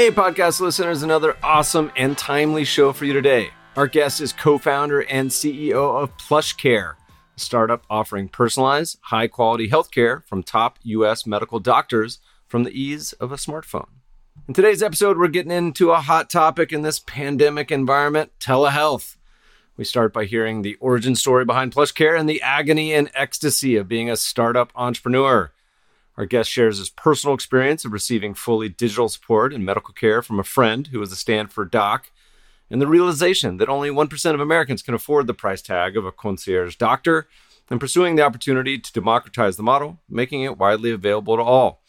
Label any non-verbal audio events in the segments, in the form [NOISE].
Hey, podcast listeners, another awesome and timely show for you today. Our guest is co founder and CEO of Plush Care, a startup offering personalized, high quality healthcare from top U.S. medical doctors from the ease of a smartphone. In today's episode, we're getting into a hot topic in this pandemic environment telehealth. We start by hearing the origin story behind Plush Care and the agony and ecstasy of being a startup entrepreneur. Our guest shares his personal experience of receiving fully digital support and medical care from a friend who was a Stanford doc, and the realization that only 1% of Americans can afford the price tag of a concierge doctor, and pursuing the opportunity to democratize the model, making it widely available to all.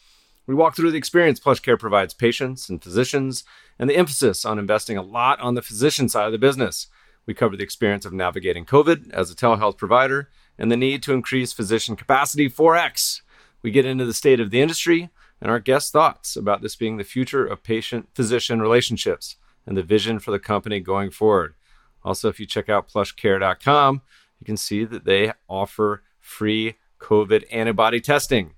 We walk through the experience PlushCare provides patients and physicians, and the emphasis on investing a lot on the physician side of the business. We cover the experience of navigating COVID as a telehealth provider and the need to increase physician capacity 4x. We get into the state of the industry and our guest thoughts about this being the future of patient physician relationships and the vision for the company going forward. Also, if you check out plushcare.com, you can see that they offer free COVID antibody testing.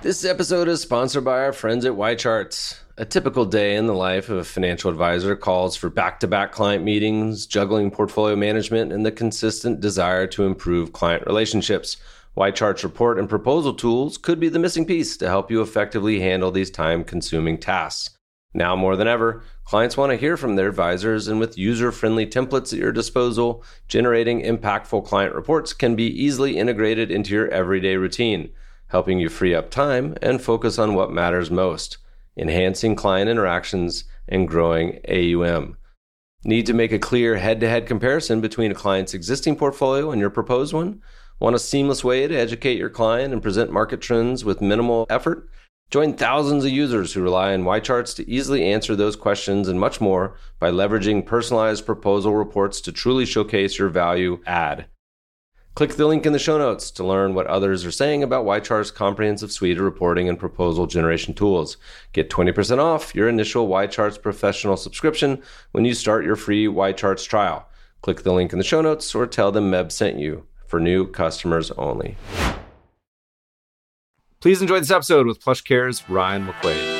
This episode is sponsored by our friends at YCharts. A typical day in the life of a financial advisor calls for back to back client meetings, juggling portfolio management, and the consistent desire to improve client relationships. YChart's report and proposal tools could be the missing piece to help you effectively handle these time consuming tasks. Now more than ever, clients want to hear from their advisors, and with user friendly templates at your disposal, generating impactful client reports can be easily integrated into your everyday routine, helping you free up time and focus on what matters most enhancing client interactions and growing AUM. Need to make a clear head to head comparison between a client's existing portfolio and your proposed one? Want a seamless way to educate your client and present market trends with minimal effort? Join thousands of users who rely on YCharts to easily answer those questions and much more by leveraging personalized proposal reports to truly showcase your value add. Click the link in the show notes to learn what others are saying about YChart's comprehensive suite of reporting and proposal generation tools. Get 20% off your initial YCharts professional subscription when you start your free YCharts trial. Click the link in the show notes or tell them Meb sent you for new customers only. Please enjoy this episode with PlushCare's Ryan McQuaid.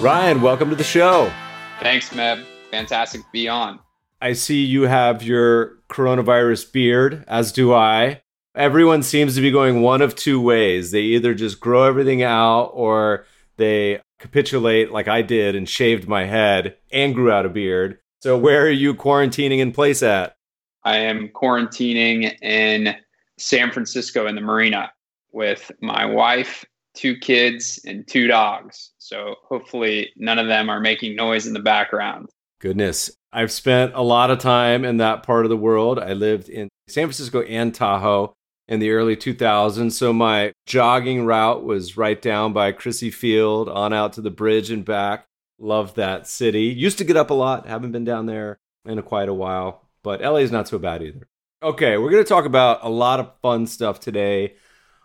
Ryan, welcome to the show. Thanks, Meb. Fantastic to be on. I see you have your coronavirus beard, as do I. Everyone seems to be going one of two ways. They either just grow everything out or they capitulate like I did and shaved my head and grew out a beard. So, where are you quarantining in place at? I am quarantining in San Francisco in the marina with my wife, two kids, and two dogs. So hopefully none of them are making noise in the background. Goodness. I've spent a lot of time in that part of the world. I lived in San Francisco and Tahoe in the early 2000s. So my jogging route was right down by Crissy Field on out to the bridge and back. Love that city. Used to get up a lot. Haven't been down there in a quite a while but LA is not so bad either. Okay, we're going to talk about a lot of fun stuff today,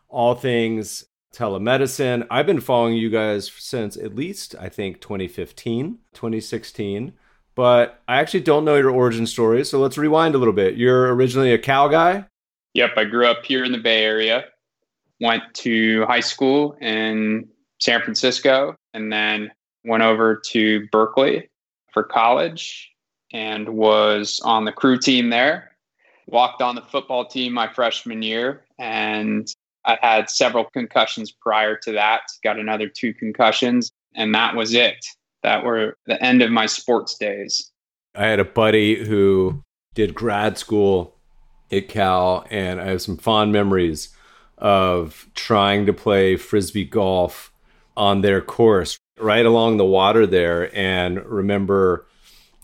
all things telemedicine. I've been following you guys since at least, I think, 2015, 2016, but I actually don't know your origin story. So let's rewind a little bit. You're originally a Cal guy? Yep, I grew up here in the Bay Area, went to high school in San Francisco, and then went over to Berkeley for college and was on the crew team there. Walked on the football team my freshman year, and I had several concussions prior to that. Got another two concussions, and that was it. That were the end of my sports days. I had a buddy who did grad school at Cal, and I have some fond memories of trying to play frisbee golf on their course right along the water there and remember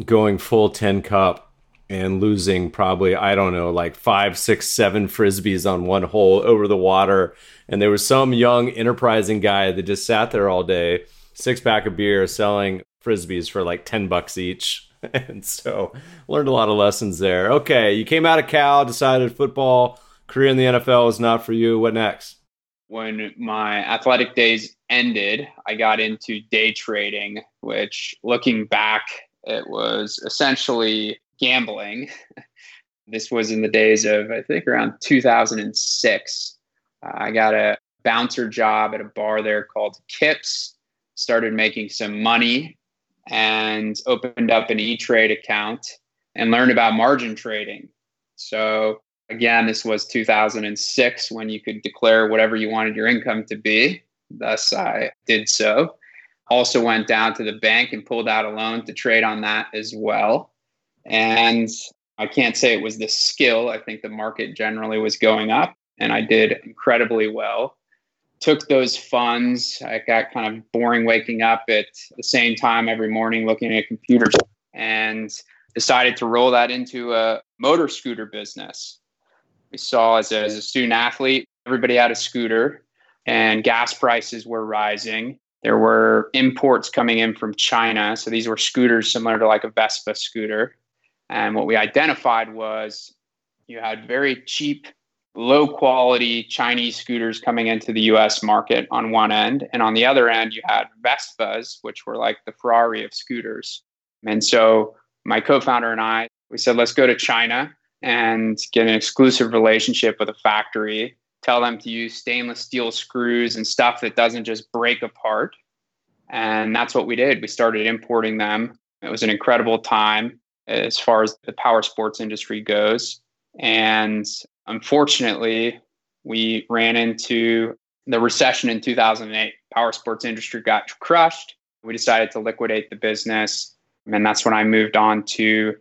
going full 10 cup and losing probably, I don't know, like five, six, seven frisbees on one hole over the water. And there was some young, enterprising guy that just sat there all day, six pack of beer, selling frisbees for like 10 bucks each. [LAUGHS] And so learned a lot of lessons there. Okay, you came out of Cal, decided football, career in the NFL is not for you. What next? When my athletic days ended, I got into day trading, which looking back, it was essentially gambling. [LAUGHS] this was in the days of, I think, around 2006. Uh, I got a bouncer job at a bar there called Kips, started making some money, and opened up an E Trade account and learned about margin trading. So, again, this was 2006 when you could declare whatever you wanted your income to be. Thus, I did so. Also, went down to the bank and pulled out a loan to trade on that as well. And I can't say it was the skill. I think the market generally was going up, and I did incredibly well. Took those funds. I got kind of boring waking up at the same time every morning looking at computers and decided to roll that into a motor scooter business. We saw as a, as a student athlete, everybody had a scooter and gas prices were rising. There were imports coming in from China. So these were scooters similar to like a Vespa scooter. And what we identified was you had very cheap, low quality Chinese scooters coming into the US market on one end. And on the other end, you had Vespas, which were like the Ferrari of scooters. And so my co founder and I, we said, let's go to China and get an exclusive relationship with a factory, tell them to use stainless steel screws and stuff that doesn't just break apart. And that's what we did. We started importing them. It was an incredible time as far as the power sports industry goes. And unfortunately, we ran into the recession in 2008. Power sports industry got crushed. We decided to liquidate the business, and that's when I moved on to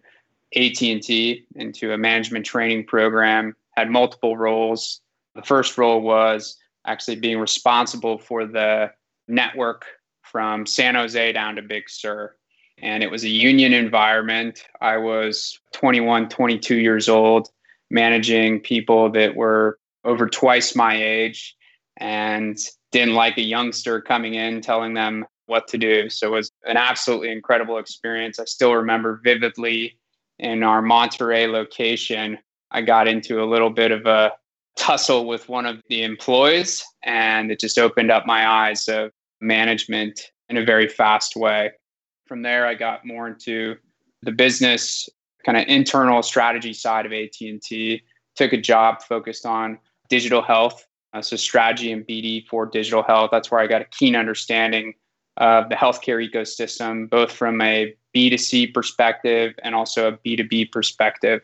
AT&T into a management training program. Had multiple roles. The first role was actually being responsible for the network from San Jose down to Big Sur and it was a union environment. I was 21, 22 years old, managing people that were over twice my age and didn't like a youngster coming in telling them what to do. So it was an absolutely incredible experience. I still remember vividly in our Monterey location, I got into a little bit of a tussle with one of the employees, and it just opened up my eyes of management in a very fast way. From there, I got more into the business kind of internal strategy side of AT&T. Took a job focused on digital health, uh, so strategy and BD for digital health. That's where I got a keen understanding of the healthcare ecosystem, both from a B2C perspective and also a B2B perspective.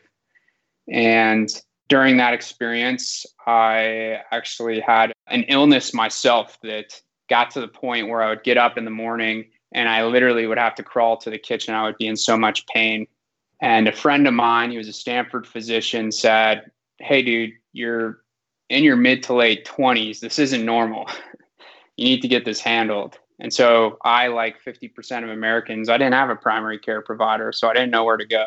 And during that experience, I actually had an illness myself that got to the point where I would get up in the morning and I literally would have to crawl to the kitchen. I would be in so much pain. And a friend of mine, he was a Stanford physician, said, Hey, dude, you're in your mid to late 20s. This isn't normal. [LAUGHS] you need to get this handled. And so I, like 50% of Americans, I didn't have a primary care provider, so I didn't know where to go.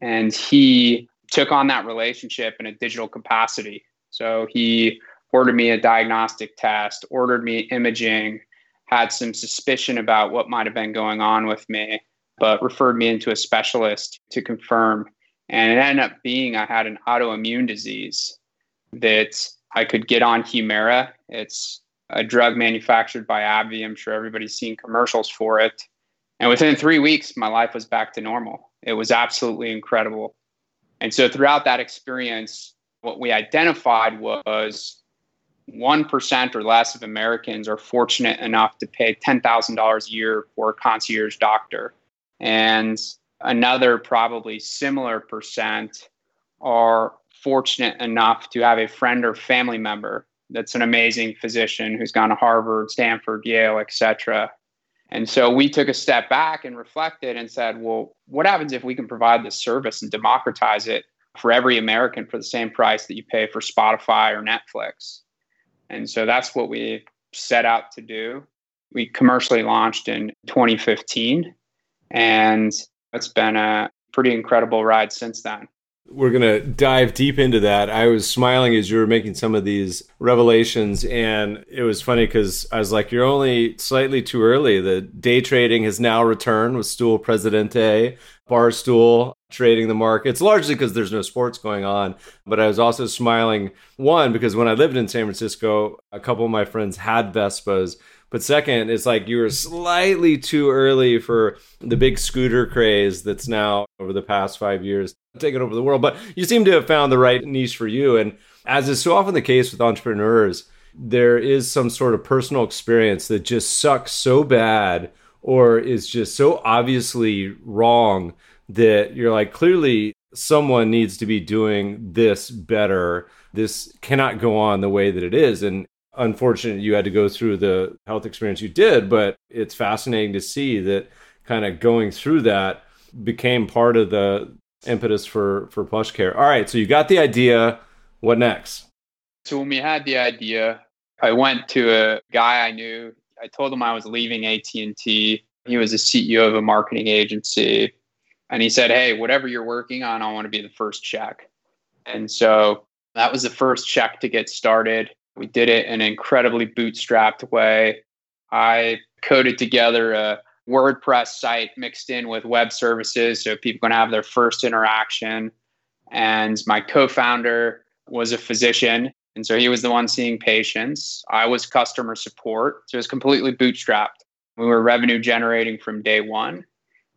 And he took on that relationship in a digital capacity. So he ordered me a diagnostic test, ordered me imaging, had some suspicion about what might have been going on with me, but referred me into a specialist to confirm. And it ended up being I had an autoimmune disease that I could get on Humira. It's a drug manufactured by AbbVie. I'm sure everybody's seen commercials for it. And within three weeks, my life was back to normal. It was absolutely incredible. And so throughout that experience, what we identified was 1% or less of Americans are fortunate enough to pay $10,000 a year for a concierge doctor. And another, probably similar percent, are fortunate enough to have a friend or family member that's an amazing physician who's gone to Harvard, Stanford, Yale, etc. And so we took a step back and reflected and said, well, what happens if we can provide this service and democratize it for every American for the same price that you pay for Spotify or Netflix? And so that's what we set out to do. We commercially launched in 2015, and it's been a pretty incredible ride since then. We're going to dive deep into that. I was smiling as you were making some of these revelations, and it was funny because I was like, You're only slightly too early. The day trading has now returned with Stool Presidente, Barstool trading the markets, largely because there's no sports going on. But I was also smiling, one, because when I lived in San Francisco, a couple of my friends had Vespas but second, it's like you were slightly too early for the big scooter craze that's now over the past five years taken over the world. But you seem to have found the right niche for you. And as is so often the case with entrepreneurs, there is some sort of personal experience that just sucks so bad or is just so obviously wrong that you're like, clearly someone needs to be doing this better. This cannot go on the way that it is. And unfortunate you had to go through the health experience you did, but it's fascinating to see that kind of going through that became part of the impetus for for plush care. All right, so you got the idea. What next? So when we had the idea, I went to a guy I knew. I told him I was leaving AT&T. He was a CEO of a marketing agency. And he said, "Hey, whatever you're working on, I want to be the first check." And so that was the first check to get started. We did it in an incredibly bootstrapped way. I coded together a WordPress site mixed in with web services so people can have their first interaction. And my co founder was a physician. And so he was the one seeing patients. I was customer support. So it was completely bootstrapped. We were revenue generating from day one.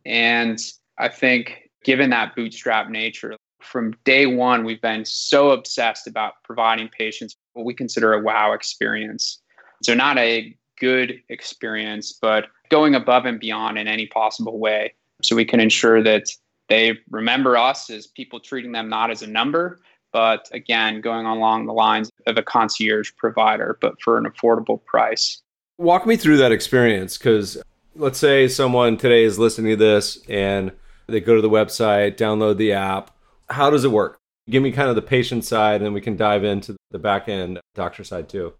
And I think, given that bootstrap nature, from day one, we've been so obsessed about providing patients what we consider a wow experience. So, not a good experience, but going above and beyond in any possible way. So, we can ensure that they remember us as people treating them not as a number, but again, going along the lines of a concierge provider, but for an affordable price. Walk me through that experience because let's say someone today is listening to this and they go to the website, download the app. How does it work? Give me kind of the patient side, and then we can dive into the back end doctor side too.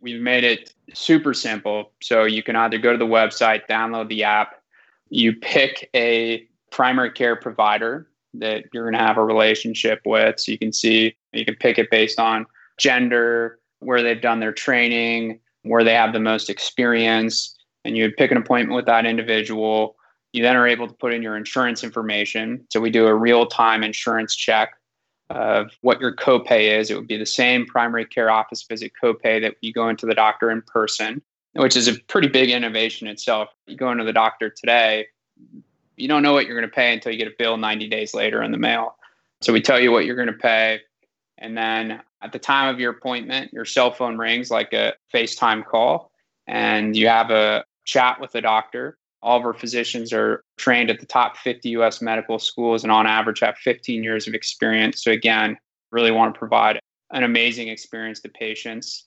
We've made it super simple. So you can either go to the website, download the app, you pick a primary care provider that you're going to have a relationship with. So you can see, you can pick it based on gender, where they've done their training, where they have the most experience, and you would pick an appointment with that individual. You then are able to put in your insurance information. So we do a real time insurance check of what your copay is. It would be the same primary care office visit copay that you go into the doctor in person, which is a pretty big innovation itself. You go into the doctor today, you don't know what you're going to pay until you get a bill 90 days later in the mail. So we tell you what you're going to pay. And then at the time of your appointment, your cell phone rings like a FaceTime call, and you have a chat with the doctor all of our physicians are trained at the top 50 US medical schools and on average have 15 years of experience. So, again, really want to provide an amazing experience to patients.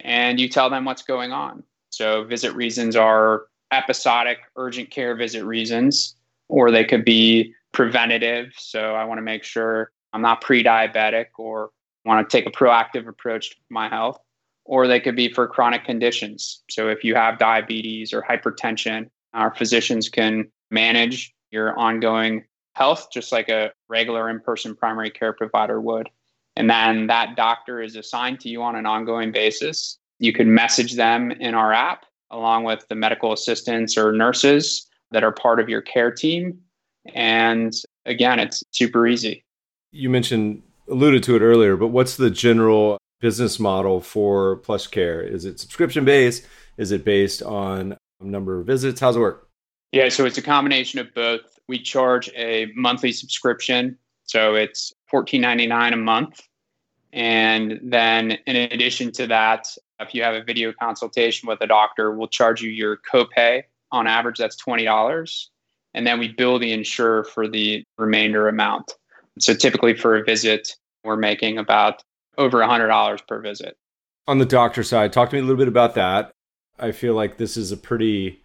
And you tell them what's going on. So, visit reasons are episodic urgent care visit reasons, or they could be preventative. So, I want to make sure I'm not pre diabetic or want to take a proactive approach to my health. Or they could be for chronic conditions. So, if you have diabetes or hypertension, our physicians can manage your ongoing health just like a regular in person primary care provider would. And then that doctor is assigned to you on an ongoing basis. You can message them in our app along with the medical assistants or nurses that are part of your care team. And again, it's super easy. You mentioned, alluded to it earlier, but what's the general business model for Plush Care? Is it subscription based? Is it based on number of visits? How's it work? Yeah, so it's a combination of both. We charge a monthly subscription, so it's $14.99 a month. And then in addition to that, if you have a video consultation with a doctor, we'll charge you your copay. On average, that's $20. And then we bill the insurer for the remainder amount. So typically for a visit, we're making about over $100 per visit. On the doctor side, talk to me a little bit about that. I feel like this is a pretty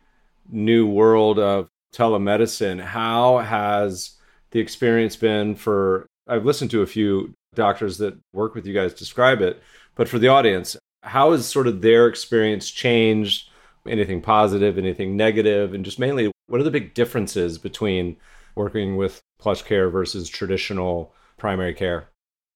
new world of telemedicine. How has the experience been for? I've listened to a few doctors that work with you guys describe it, but for the audience, how has sort of their experience changed? Anything positive, anything negative, and just mainly what are the big differences between working with plush care versus traditional primary care?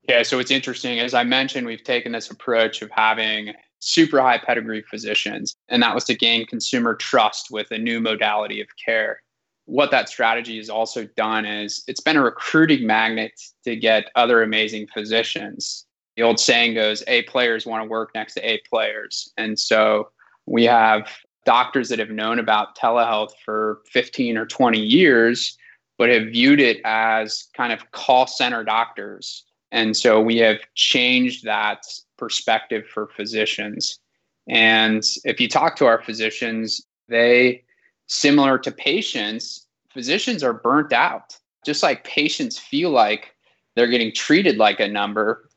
Yeah, so it's interesting. As I mentioned, we've taken this approach of having super high pedigree physicians, and that was to gain consumer trust with a new modality of care. What that strategy has also done is it's been a recruiting magnet to get other amazing physicians. The old saying goes, A players want to work next to A players. And so we have doctors that have known about telehealth for 15 or 20 years, but have viewed it as kind of call center doctors. And so we have changed that perspective for physicians. And if you talk to our physicians, they, similar to patients, physicians are burnt out. Just like patients feel like they're getting treated like a number,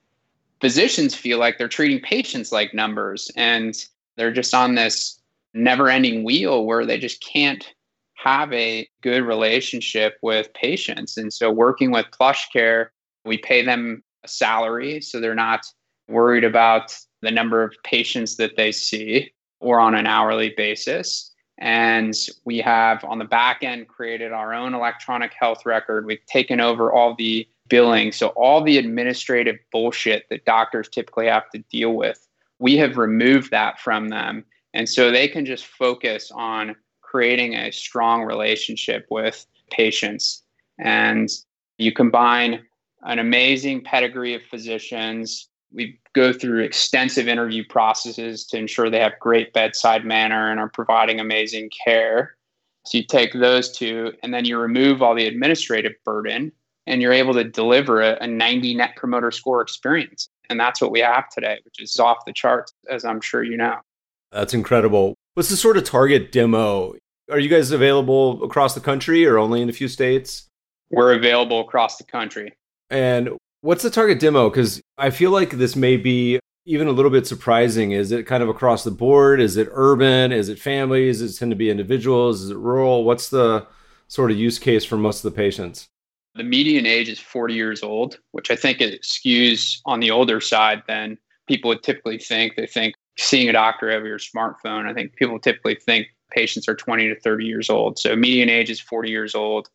physicians feel like they're treating patients like numbers. And they're just on this never ending wheel where they just can't have a good relationship with patients. And so, working with Plush Care, we pay them a salary so they're not worried about the number of patients that they see or on an hourly basis. And we have on the back end created our own electronic health record. We've taken over all the billing. So, all the administrative bullshit that doctors typically have to deal with, we have removed that from them. And so they can just focus on creating a strong relationship with patients. And you combine an amazing pedigree of physicians we go through extensive interview processes to ensure they have great bedside manner and are providing amazing care. So you take those two and then you remove all the administrative burden and you're able to deliver a, a 90 net promoter score experience. And that's what we have today, which is off the charts, as I'm sure you know. That's incredible. What's the sort of target demo? Are you guys available across the country or only in a few states? We're available across the country. And What's the target demo? Because I feel like this may be even a little bit surprising. Is it kind of across the board? Is it urban? Is it families? Does it tend to be individuals? Is it rural? What's the sort of use case for most of the patients? The median age is 40 years old, which I think it skews on the older side than people would typically think. They think seeing a doctor over your smartphone. I think people typically think patients are 20 to 30 years old. So median age is 40 years old.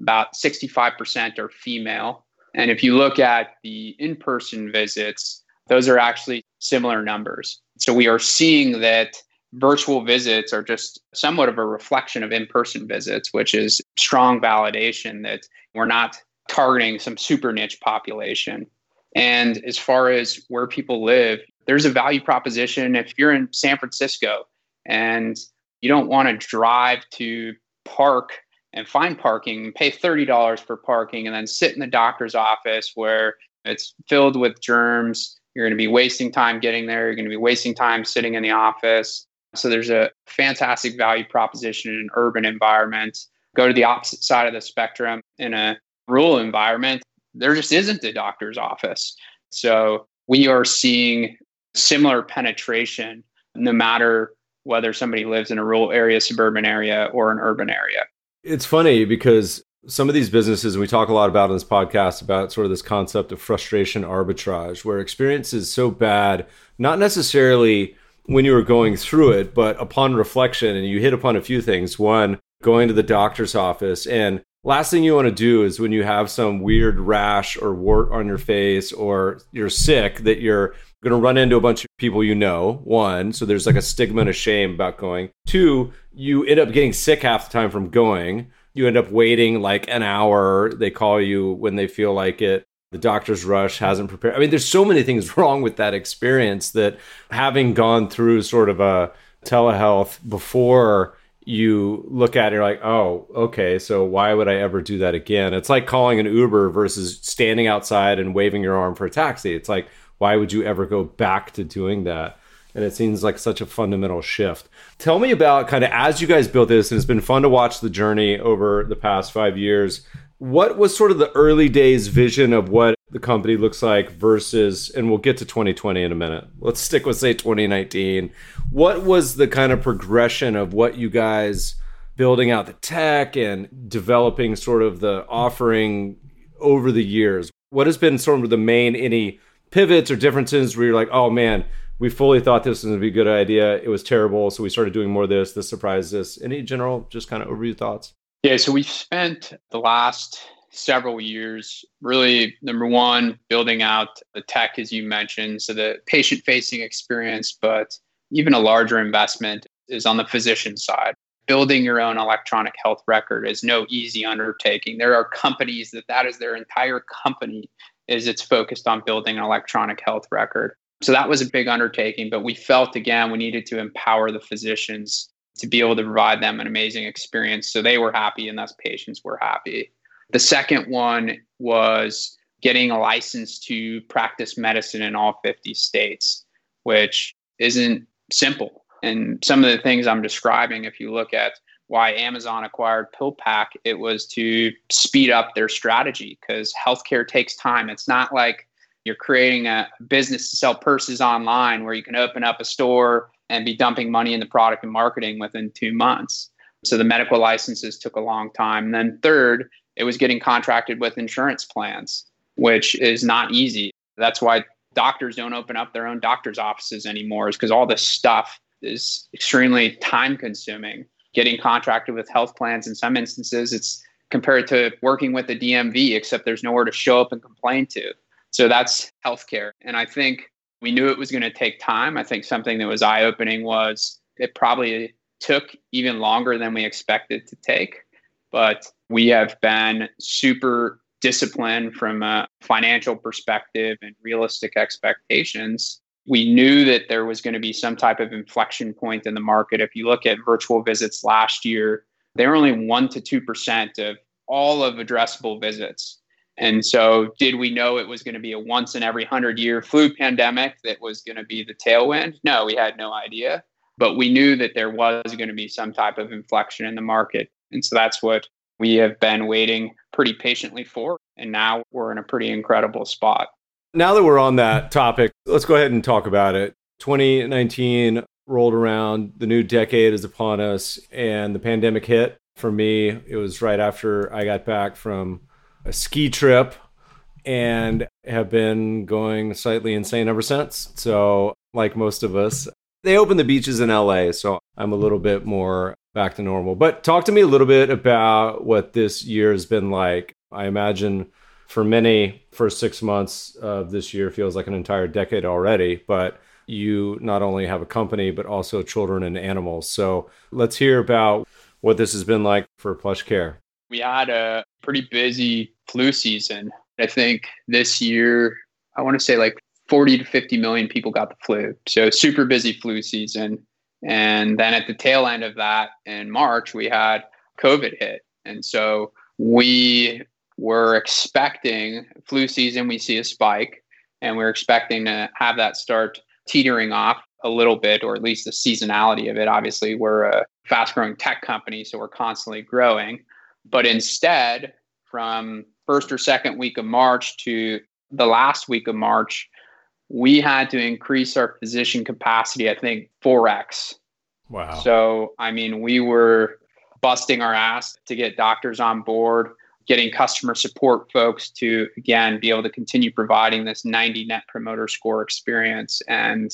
About 65% are female. And if you look at the in person visits, those are actually similar numbers. So we are seeing that virtual visits are just somewhat of a reflection of in person visits, which is strong validation that we're not targeting some super niche population. And as far as where people live, there's a value proposition. If you're in San Francisco and you don't want to drive to park and find parking, pay $30 for parking, and then sit in the doctor's office where it's filled with germs. You're going to be wasting time getting there. You're going to be wasting time sitting in the office. So there's a fantastic value proposition in an urban environment. Go to the opposite side of the spectrum in a rural environment, there just isn't a doctor's office. So we are seeing similar penetration no matter whether somebody lives in a rural area, suburban area, or an urban area. It's funny because some of these businesses, and we talk a lot about in this podcast about sort of this concept of frustration arbitrage, where experience is so bad, not necessarily when you were going through it, but upon reflection, and you hit upon a few things. One, going to the doctor's office. And last thing you want to do is when you have some weird rash or wart on your face or you're sick, that you're going to run into a bunch of people you know. One, so there's like a stigma and a shame about going. Two, you end up getting sick half the time from going. You end up waiting like an hour. They call you when they feel like it. The doctor's rush hasn't prepared. I mean, there's so many things [LAUGHS] wrong with that experience that having gone through sort of a telehealth before you look at it, you're like, oh, okay, so why would I ever do that again? It's like calling an Uber versus standing outside and waving your arm for a taxi. It's like, why would you ever go back to doing that? And it seems like such a fundamental shift. Tell me about kind of as you guys built this, and it's been fun to watch the journey over the past five years. What was sort of the early days vision of what the company looks like versus, and we'll get to 2020 in a minute. Let's stick with, say, 2019. What was the kind of progression of what you guys building out the tech and developing sort of the offering over the years? What has been sort of the main, any pivots or differences where you're like, oh man, we fully thought this was going to be a good idea. It was terrible. So we started doing more of this. This surprised us. Any general, just kind of overview thoughts? Yeah, so we've spent the last several years really, number one, building out the tech, as you mentioned, so the patient facing experience, but even a larger investment is on the physician side. Building your own electronic health record is no easy undertaking. There are companies that that is their entire company is it's focused on building an electronic health record. So that was a big undertaking, but we felt again we needed to empower the physicians to be able to provide them an amazing experience so they were happy and thus patients were happy. The second one was getting a license to practice medicine in all 50 states, which isn't simple. And some of the things I'm describing, if you look at why Amazon acquired PillPack, it was to speed up their strategy because healthcare takes time. It's not like you're creating a business to sell purses online where you can open up a store and be dumping money in the product and marketing within two months. So the medical licenses took a long time. And then third, it was getting contracted with insurance plans, which is not easy. That's why doctors don't open up their own doctor's offices anymore, is because all this stuff is extremely time consuming. Getting contracted with health plans in some instances, it's compared to working with the DMV, except there's nowhere to show up and complain to. So that's healthcare. And I think we knew it was going to take time. I think something that was eye opening was it probably took even longer than we expected to take. But we have been super disciplined from a financial perspective and realistic expectations. We knew that there was going to be some type of inflection point in the market. If you look at virtual visits last year, they were only 1% to 2% of all of addressable visits. And so, did we know it was going to be a once in every 100 year flu pandemic that was going to be the tailwind? No, we had no idea. But we knew that there was going to be some type of inflection in the market. And so, that's what we have been waiting pretty patiently for. And now we're in a pretty incredible spot. Now that we're on that topic, let's go ahead and talk about it. 2019 rolled around, the new decade is upon us, and the pandemic hit. For me, it was right after I got back from a ski trip and have been going slightly insane ever since. So, like most of us, they opened the beaches in LA, so I'm a little bit more back to normal. But talk to me a little bit about what this year has been like. I imagine for many, first six months of this year feels like an entire decade already, but you not only have a company, but also children and animals. So let's hear about what this has been like for Plush Care we had a pretty busy flu season. I think this year, I want to say like 40 to 50 million people got the flu. So super busy flu season. And then at the tail end of that in March, we had COVID hit. And so we were expecting flu season, we see a spike, and we're expecting to have that start teetering off a little bit, or at least the seasonality of it. Obviously, we're a fast growing tech company, so we're constantly growing. But instead, from first or second week of March to the last week of March, we had to increase our physician capacity, I think 4x. Wow. So, I mean, we were busting our ass to get doctors on board, getting customer support folks to, again, be able to continue providing this 90 net promoter score experience. And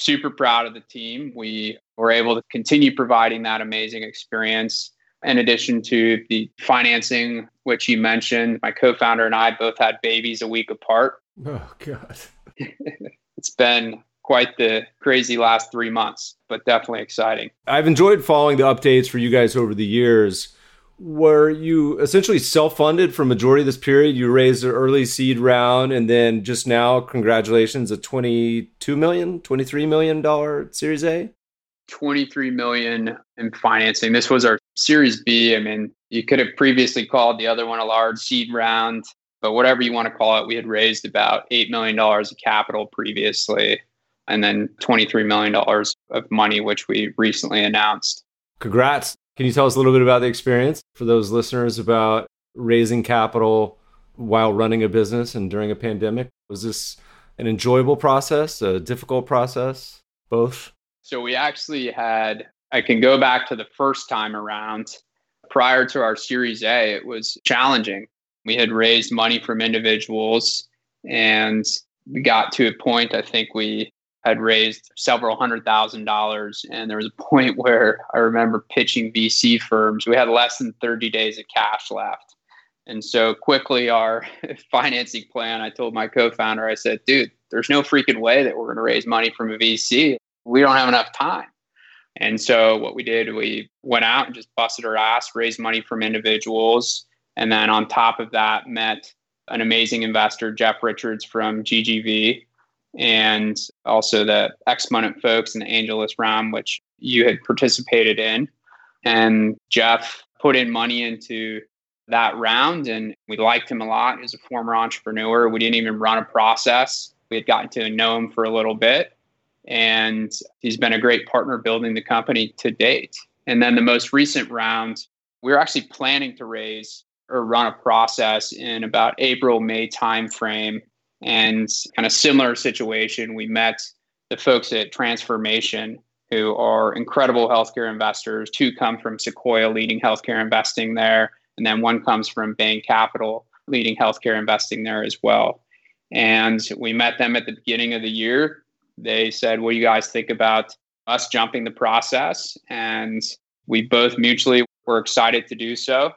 super proud of the team. We were able to continue providing that amazing experience in addition to the financing, which you mentioned, my co founder and I both had babies a week apart. Oh, God. [LAUGHS] it's been quite the crazy last three months, but definitely exciting. I've enjoyed following the updates for you guys over the years. Were you essentially self funded for majority of this period? You raised an early seed round and then just now, congratulations, a $22 million, $23 million Series A? 23 million in financing. This was our Series B. I mean, you could have previously called the other one a large seed round, but whatever you want to call it, we had raised about $8 million of capital previously, and then $23 million of money, which we recently announced. Congrats. Can you tell us a little bit about the experience for those listeners about raising capital while running a business and during a pandemic? Was this an enjoyable process, a difficult process, both? So we actually had, I can go back to the first time around. Prior to our Series A, it was challenging. We had raised money from individuals and we got to a point, I think we had raised several hundred thousand dollars. And there was a point where I remember pitching VC firms. We had less than 30 days of cash left. And so quickly, our [LAUGHS] financing plan, I told my co founder, I said, dude, there's no freaking way that we're going to raise money from a VC. We don't have enough time. And so what we did, we went out and just busted our ass, raised money from individuals. And then on top of that, met an amazing investor, Jeff Richards from GGV, and also the Exponent folks and the AngelList round, which you had participated in. And Jeff put in money into that round and we liked him a lot. He was a former entrepreneur. We didn't even run a process. We had gotten to know him for a little bit and he's been a great partner building the company to date. And then the most recent round, we were actually planning to raise or run a process in about April, May timeframe. And kind of similar situation, we met the folks at Transformation who are incredible healthcare investors. Two come from Sequoia leading healthcare investing there, and then one comes from Bain Capital leading healthcare investing there as well. And we met them at the beginning of the year. They said, What do you guys think about us jumping the process? And we both mutually were excited to do so.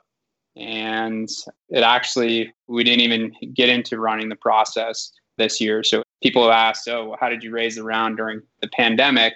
And it actually, we didn't even get into running the process this year. So people have asked, Oh, how did you raise the round during the pandemic?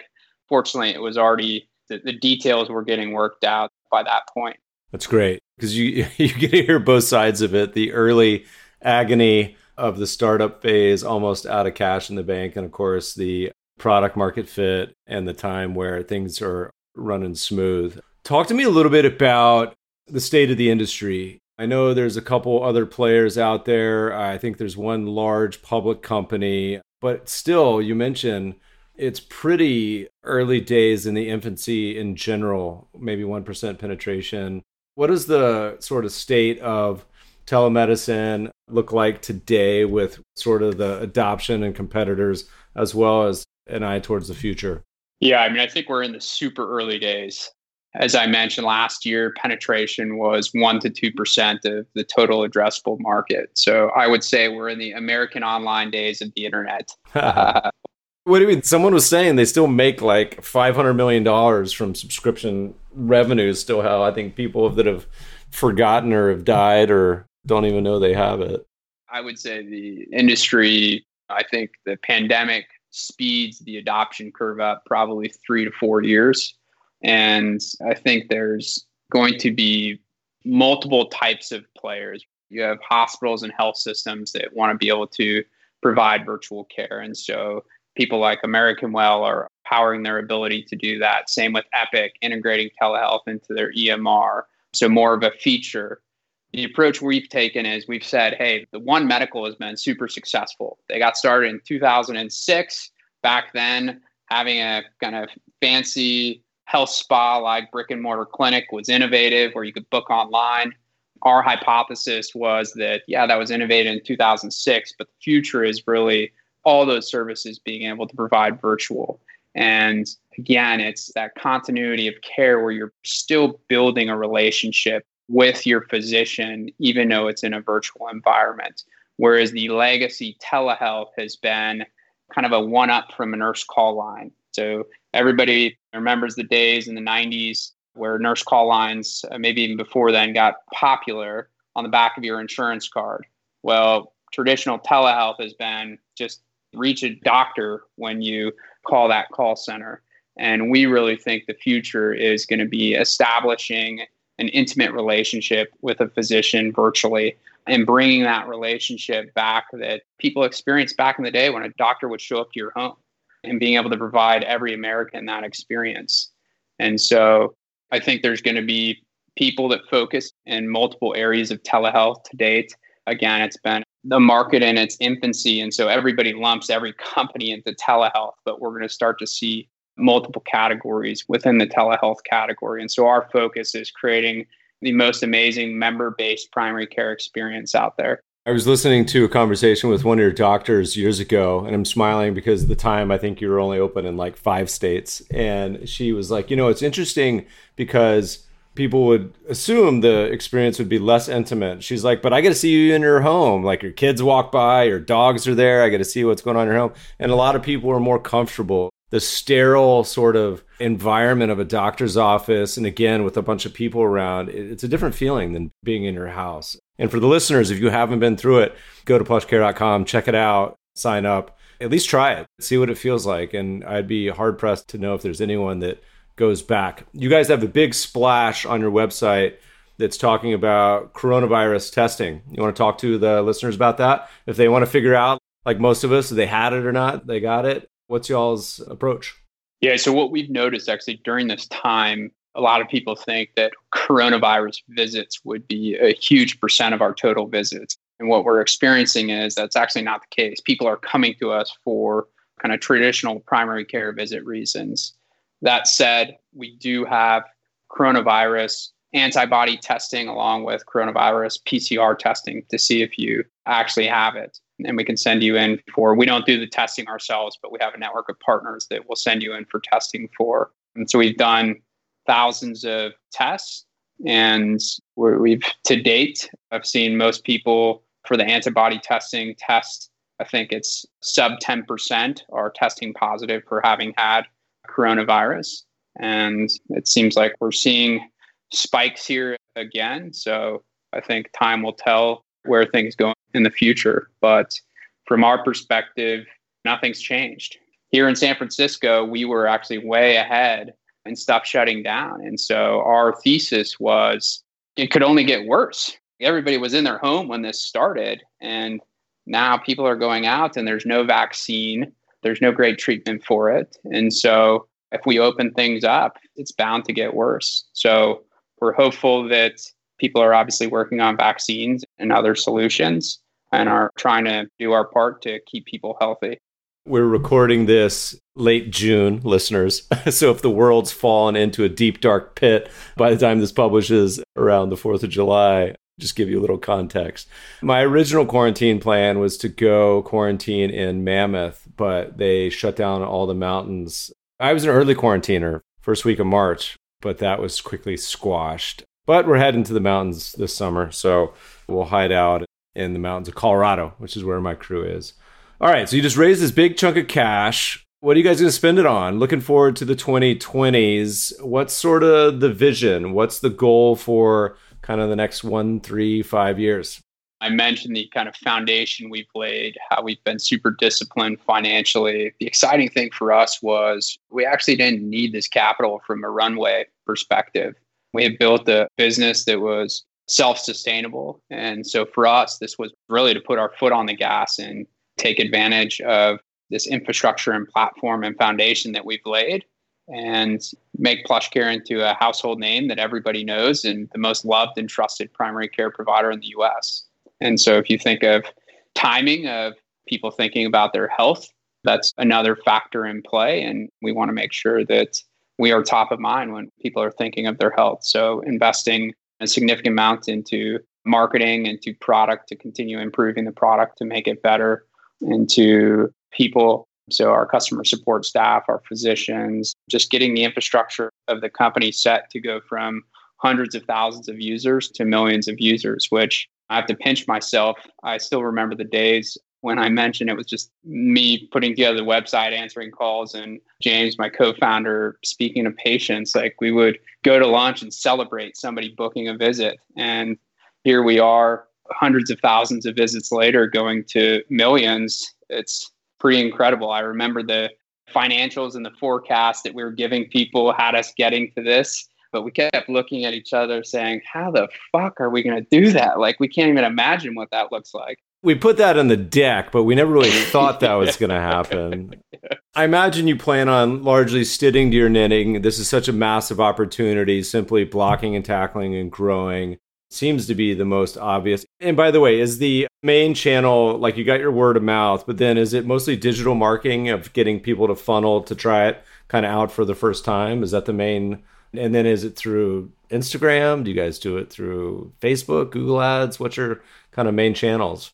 Fortunately, it was already, the, the details were getting worked out by that point. That's great because you, [LAUGHS] you get to hear both sides of it the early agony of the startup phase, almost out of cash in the bank, and of course, the product market fit and the time where things are running smooth. Talk to me a little bit about the state of the industry. I know there's a couple other players out there. I think there's one large public company, but still, you mentioned it's pretty early days in the infancy in general, maybe 1% penetration. What is the sort of state of telemedicine look like today with sort of the adoption and competitors as well as an eye towards the future? Yeah, I mean, I think we're in the super early days. As I mentioned last year, penetration was 1% to 2% of the total addressable market. So I would say we're in the American online days of the internet. [LAUGHS] Uh, what do you mean? Someone was saying they still make like $500 million from subscription revenues, still how I think people that have forgotten or have died or don't even know they have it. I would say the industry, I think the pandemic speeds the adoption curve up probably three to four years. And I think there's going to be multiple types of players. You have hospitals and health systems that want to be able to provide virtual care. And so people like American Well are powering their ability to do that. Same with Epic, integrating telehealth into their EMR. So more of a feature the approach we've taken is we've said, hey, the One Medical has been super successful. They got started in 2006. Back then, having a kind of fancy health spa like brick and mortar clinic was innovative where you could book online. Our hypothesis was that, yeah, that was innovated in 2006, but the future is really all those services being able to provide virtual. And again, it's that continuity of care where you're still building a relationship with your physician, even though it's in a virtual environment. Whereas the legacy telehealth has been kind of a one up from a nurse call line. So everybody remembers the days in the 90s where nurse call lines, uh, maybe even before then, got popular on the back of your insurance card. Well, traditional telehealth has been just reach a doctor when you call that call center. And we really think the future is going to be establishing an intimate relationship with a physician virtually and bringing that relationship back that people experienced back in the day when a doctor would show up to your home and being able to provide every American that experience. And so I think there's going to be people that focus in multiple areas of telehealth to date. Again, it's been the market in its infancy. And so everybody lumps every [LAUGHS] company into telehealth, but we're going to start to see multiple categories within the telehealth category. And so our focus is creating the most amazing member based primary care experience out there. I was listening to a conversation with one of your doctors years ago, and I'm smiling because at the time I think you were only open in like five states. And she was like, You know, it's interesting because people would assume the experience would be less intimate. She's like, but I got to see you in your home. Like your kids walk by, your dogs are there. I got to see what's going on in your home. And a lot of people are more comfortable. The sterile sort of environment of a doctor's office, and again, with a bunch of people around, it's a different feeling than being in your house. And for the listeners, if you haven't been through it, go to plushcare.com, check it out, sign up, at least try it, see what it feels like. And I'd be hard pressed to know if there's anyone that goes back. You guys have a big splash on your website that's talking about coronavirus testing. You want to talk to the listeners about that? If they want to figure out, like most of us, if they had it or not, they got it. What's y'all's approach? Yeah, so what we've noticed actually during this time, a lot of people think that coronavirus visits would be a huge percent of our total visits. And what we're experiencing is that's actually not the case. People are coming to us for kind of traditional primary care visit reasons. That said, we do have coronavirus antibody testing along with coronavirus PCR testing to see if you actually have it. And we can send you in for, we don't do the testing ourselves, but we have a network of partners that will send you in for testing for. And so we've done thousands of tests. And we've to date, I've seen most people for the antibody testing test. I think it's sub 10% are testing positive for having had coronavirus. And it seems like we're seeing spikes here again. So I think time will tell where things go in the future. But from our perspective, nothing's changed. Here in San Francisco, we were actually way ahead and stuff shutting down. And so our thesis was it could only get worse. Everybody was in their home when this started. And now people are going out and there's no vaccine there's no great treatment for it. And so if we open things up, it's bound to get worse. So we're hopeful that people are obviously working on vaccines and other solutions and are trying to do our part to keep people healthy. We're recording this late June, listeners. [LAUGHS] so if the world's fallen into a deep, dark pit by the time this publishes around the 4th of July, just give you a little context. My original quarantine plan was to go quarantine in Mammoth, but they shut down all the mountains. I was an early quarantiner, first week of March, but that was quickly squashed. But we're heading to the mountains this summer, so we'll hide out in the mountains of Colorado, which is where my crew is. All right, so you just raised this big chunk of cash. What are you guys going to spend it on? Looking forward to the 2020s. What's sort of the vision? What's the goal for kind of the next one, three, five years? I mentioned the kind of foundation we've laid, how we've been super disciplined financially. The exciting thing for us was we actually didn't need this capital from a runway perspective. We had built a business that was self sustainable. And so for us, this was really to put our foot on the gas and take advantage of this infrastructure and platform and foundation that we've laid and make PlushCare into a household name that everybody knows and the most loved and trusted primary care provider in the US. And so if you think of timing of people thinking about their health, that's another factor in play. And we want to make sure that we are top of mind when people are thinking of their health. So investing a significant amount into marketing, into product to continue improving the product to make it better, into people so, our customer support staff, our physicians, just getting the infrastructure of the company set to go from hundreds of thousands of users to millions of users, which I have to pinch myself. I still remember the days when I mentioned it was just me putting together the website, answering calls, and James, my co founder, speaking to patients. Like we would go to lunch and celebrate somebody booking a visit. And here we are, hundreds of thousands of visits later, going to millions. It's pretty incredible. I remember the financials and the forecast that we were giving people had us getting to this, but we kept looking at each other saying, How the fuck are we going to do that? Like, we can't even imagine what that looks like. We put that on the deck, but we never really [LAUGHS] thought that was going to happen. [LAUGHS] I imagine you plan on largely sitting to your knitting. This is such a massive opportunity, simply blocking and tackling and growing seems to be the most obvious. And by the way, is the main channel like you got your word of mouth, but then is it mostly digital marketing of getting people to funnel to try it kind of out for the first time? Is that the main? And then is it through Instagram? Do you guys do it through Facebook, Google Ads? What's your kind of main channels?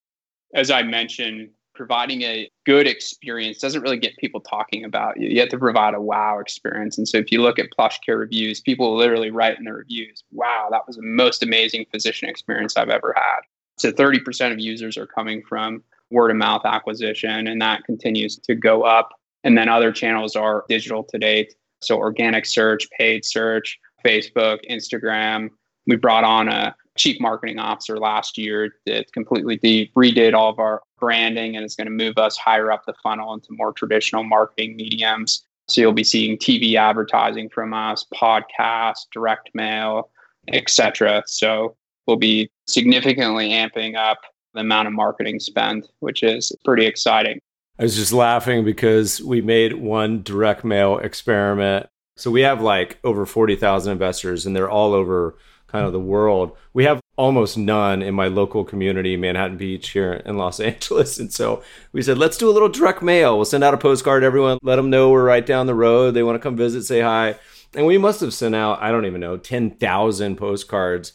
As I mentioned, providing a good experience doesn't really get people talking about you. You have to provide a wow experience. And so if you look at PlushCare reviews, people literally write in the reviews, wow, that was the most amazing physician experience I've ever had. So 30% of users are coming from word of mouth acquisition, and that continues to go up. And then other channels are digital to date. So organic search, paid search, Facebook, Instagram. We brought on a chief marketing officer last year that completely de- redid all of our branding and is going to move us higher up the funnel into more traditional marketing mediums. So you'll be seeing TV advertising from us, podcast, direct mail, etc. So we'll be significantly amping up the amount of marketing spend, which is pretty exciting. I was just laughing because we made one direct mail experiment. So we have like over 40,000 investors and they're all over kind of the world. We have almost none in my local community, Manhattan Beach here in Los [LAUGHS] Angeles. And so we said, let's do a little direct mail. We'll send out a postcard to everyone, let them know we're right down the road. They want to come visit, say hi. And we must have sent out, I don't even know, 10,000 postcards.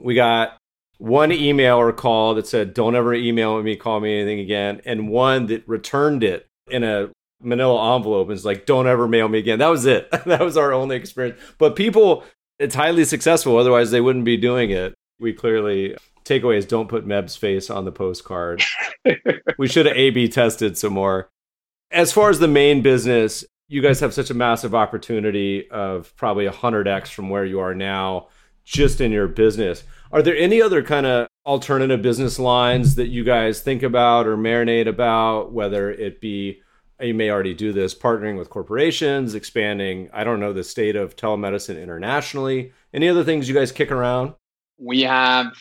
We got one email or call that said, don't ever email me, call me anything again. And one that returned it in a manila envelope and it's like, don't ever mail me again. That was it. [LAUGHS] that was our only experience. But people it's highly successful. Otherwise, they wouldn't be doing it. We clearly takeaways don't put Meb's face on the postcard. [LAUGHS] we should have A B tested some more. As far as the main business, you guys have such a massive opportunity of probably 100x from where you are now just in your business. Are there any other kind of alternative business lines that you guys think about or marinate about, whether it be you may already do this partnering with corporations expanding i don't know the state of telemedicine internationally. Any other things you guys kick around? We have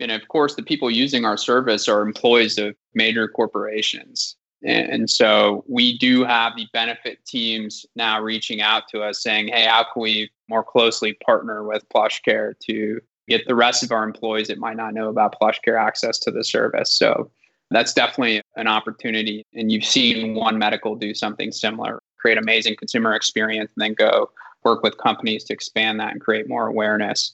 and of course the people using our service are employees of major corporations. And so we do have the benefit teams now reaching out to us saying hey how can we more closely partner with plushcare to get the rest of our employees that might not know about plushcare access to the service? So that's definitely an opportunity. And you've seen One Medical do something similar, create amazing consumer experience, and then go work with companies to expand that and create more awareness.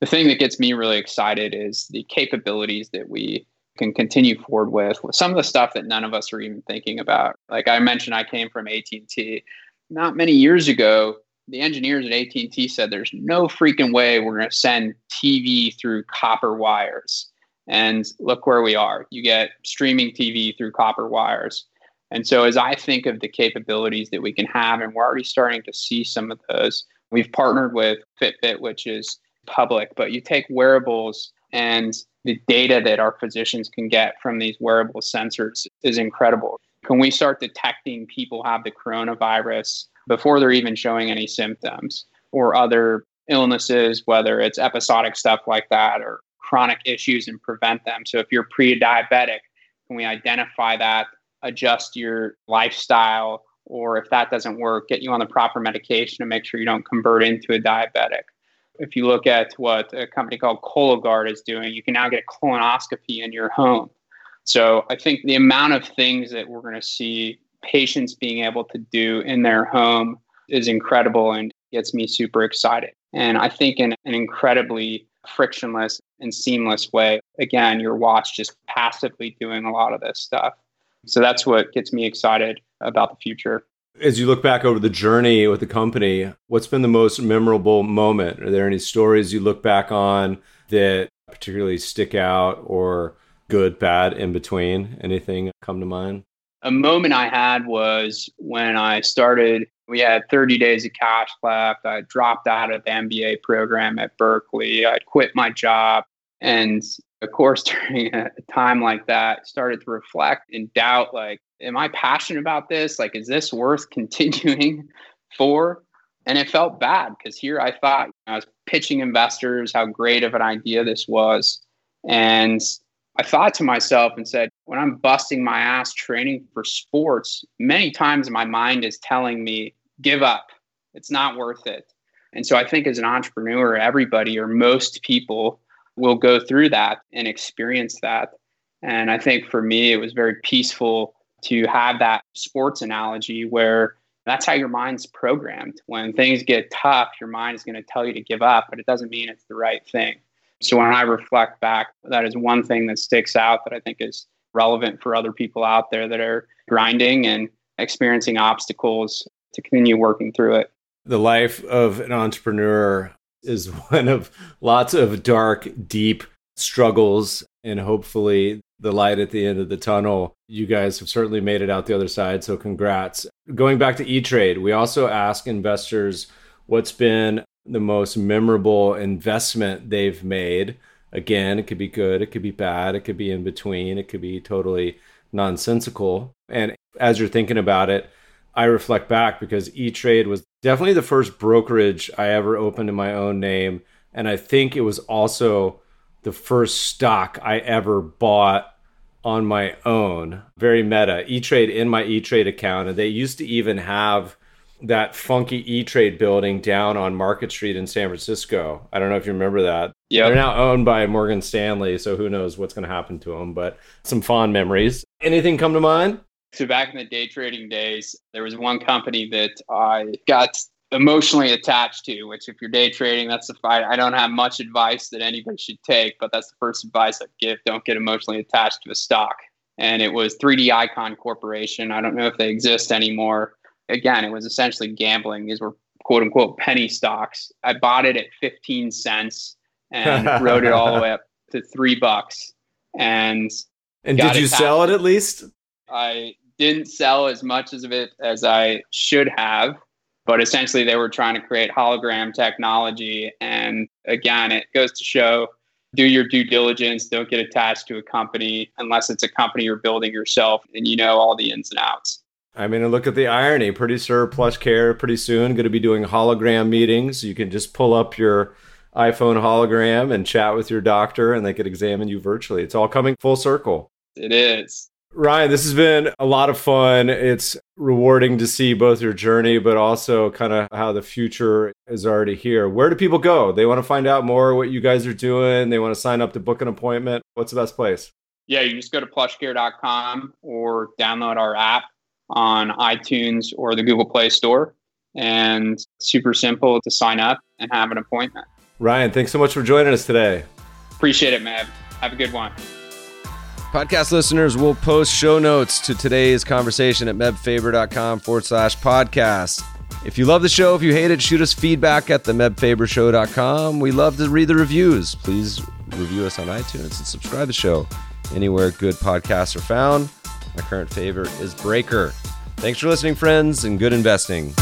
The thing that gets me really excited is the capabilities that we can continue forward with, with some of the stuff that none of us are even thinking about. Like I mentioned, I came from AT&T. Not many years ago, the engineers at AT&T said there's no freaking way we're going to send TV through copper wires. And look where we are. You get streaming TV through copper wires. And so, as I think of the capabilities that we can have, and we're already starting to see some of those, we've partnered with Fitbit, which is public, but you take wearables and the data that our physicians can get from these wearable sensors is incredible. Can we start detecting people have the coronavirus before they're even showing any symptoms or other illnesses, whether it's episodic stuff like that or chronic issues and prevent them. So if you're pre-diabetic, can we identify that, adjust your lifestyle, or if that doesn't work, get you on the proper medication to make sure you don't convert into a diabetic. If you look at what a company called Cologuard is doing, you can now get a colonoscopy in your home. So I think the amount of things that we're going to see patients being able to do in their home is incredible and gets me super excited. And I think in an incredibly frictionless and seamless way. Again, your watch just passively doing a lot of this stuff. So that's what gets me excited about the future. As you look back over the journey with the company, what's been the most memorable moment? Are there any stories you look back on that particularly stick out or good, bad, in between? Anything come to mind? A moment I had was when I started we had 30 days of cash left. I dropped out of the MBA program at Berkeley. I quit my job. And of course, [LAUGHS] during a time like that, started to reflect and doubt like, am I passionate about this? Like, is this worth [LAUGHS] continuing for? And it felt bad because here I thought I was pitching investors how great of an idea this was. And I thought to myself and said, when I'm busting my ass training for sports, many times my mind is telling me, give up. It's not worth it. And so I think as an entrepreneur, everybody or most people will go through that and experience that. And I think for me, it was very peaceful to have that sports analogy where that's how your mind's programmed. When things get tough, your mind is going to tell you to give up, but it doesn't mean it's the right thing. So when I reflect back, that is one thing that sticks out that I think is relevant for other people out there that are grinding and experiencing obstacles to continue working through it. The life of an entrepreneur is [LAUGHS] one of lots of dark, deep struggles, and hopefully the light at the end of the tunnel. You guys have certainly made it out the other side, so congrats. Going back to E Trade, we also ask investors what's been the most memorable investment they've made. Again, it could be good, it could be bad, it could be in between, it could be totally nonsensical. And as you're thinking about it, I reflect back because E Trade was definitely the first brokerage I ever opened in my own name. And I think it was also the first stock I ever bought on my own. Very meta. E Trade in my E Trade account. And they used to even have that funky E Trade building down on Market Street in San Francisco. I don't know if you remember that. Yeah. They're now owned by Morgan Stanley, so who knows what's going to happen to them, but some fond memories. Anything come to mind? So back in the day trading days, there was one company that I got emotionally attached to, which if you're day trading, that's the fight. I don't have much advice that anybody should take, but that's the first advice I'd give. Don't get emotionally attached to a stock. And it was 3D Icon Corporation. I don't know if they exist anymore. Again, it was essentially gambling. These were quote unquote penny stocks. I bought it at 15 cents and [LAUGHS] rode it all the way up to three bucks. And and did you sell it at least? I didn't sell as much of it as I should have, but essentially they were trying to create hologram technology. And again, it goes to show do your due diligence, don't get attached to a company unless it's a company you're building yourself and you know all the ins and outs. I mean, look at the irony. Pretty sure PlushCare pretty soon going to be doing hologram meetings. You can just pull up your iPhone hologram and chat with your doctor, and they could examine you virtually. It's all coming full circle. It is. Ryan, this has been a lot of fun. It's rewarding to see both your journey, but also kind of how the future is already here. Where do people go? They want to find out more what you guys are doing. They want to sign up to book an appointment. What's the best place? Yeah, you just go to plushcare.com or download our app on iTunes or the Google Play Store. And super simple to sign up and have an appointment. Ryan, thanks so much for joining us today. Appreciate it, Meb. Have a good one. Podcast listeners will post show notes to today's conversation at mebfaber.com forward slash podcast. If you love the show, if you hate it, shoot us feedback at the mebfabershow.com. We love to read the reviews. Please review us on iTunes and subscribe to the show anywhere good podcasts are found. My current favorite is Breaker. Thanks for listening, friends, and good investing.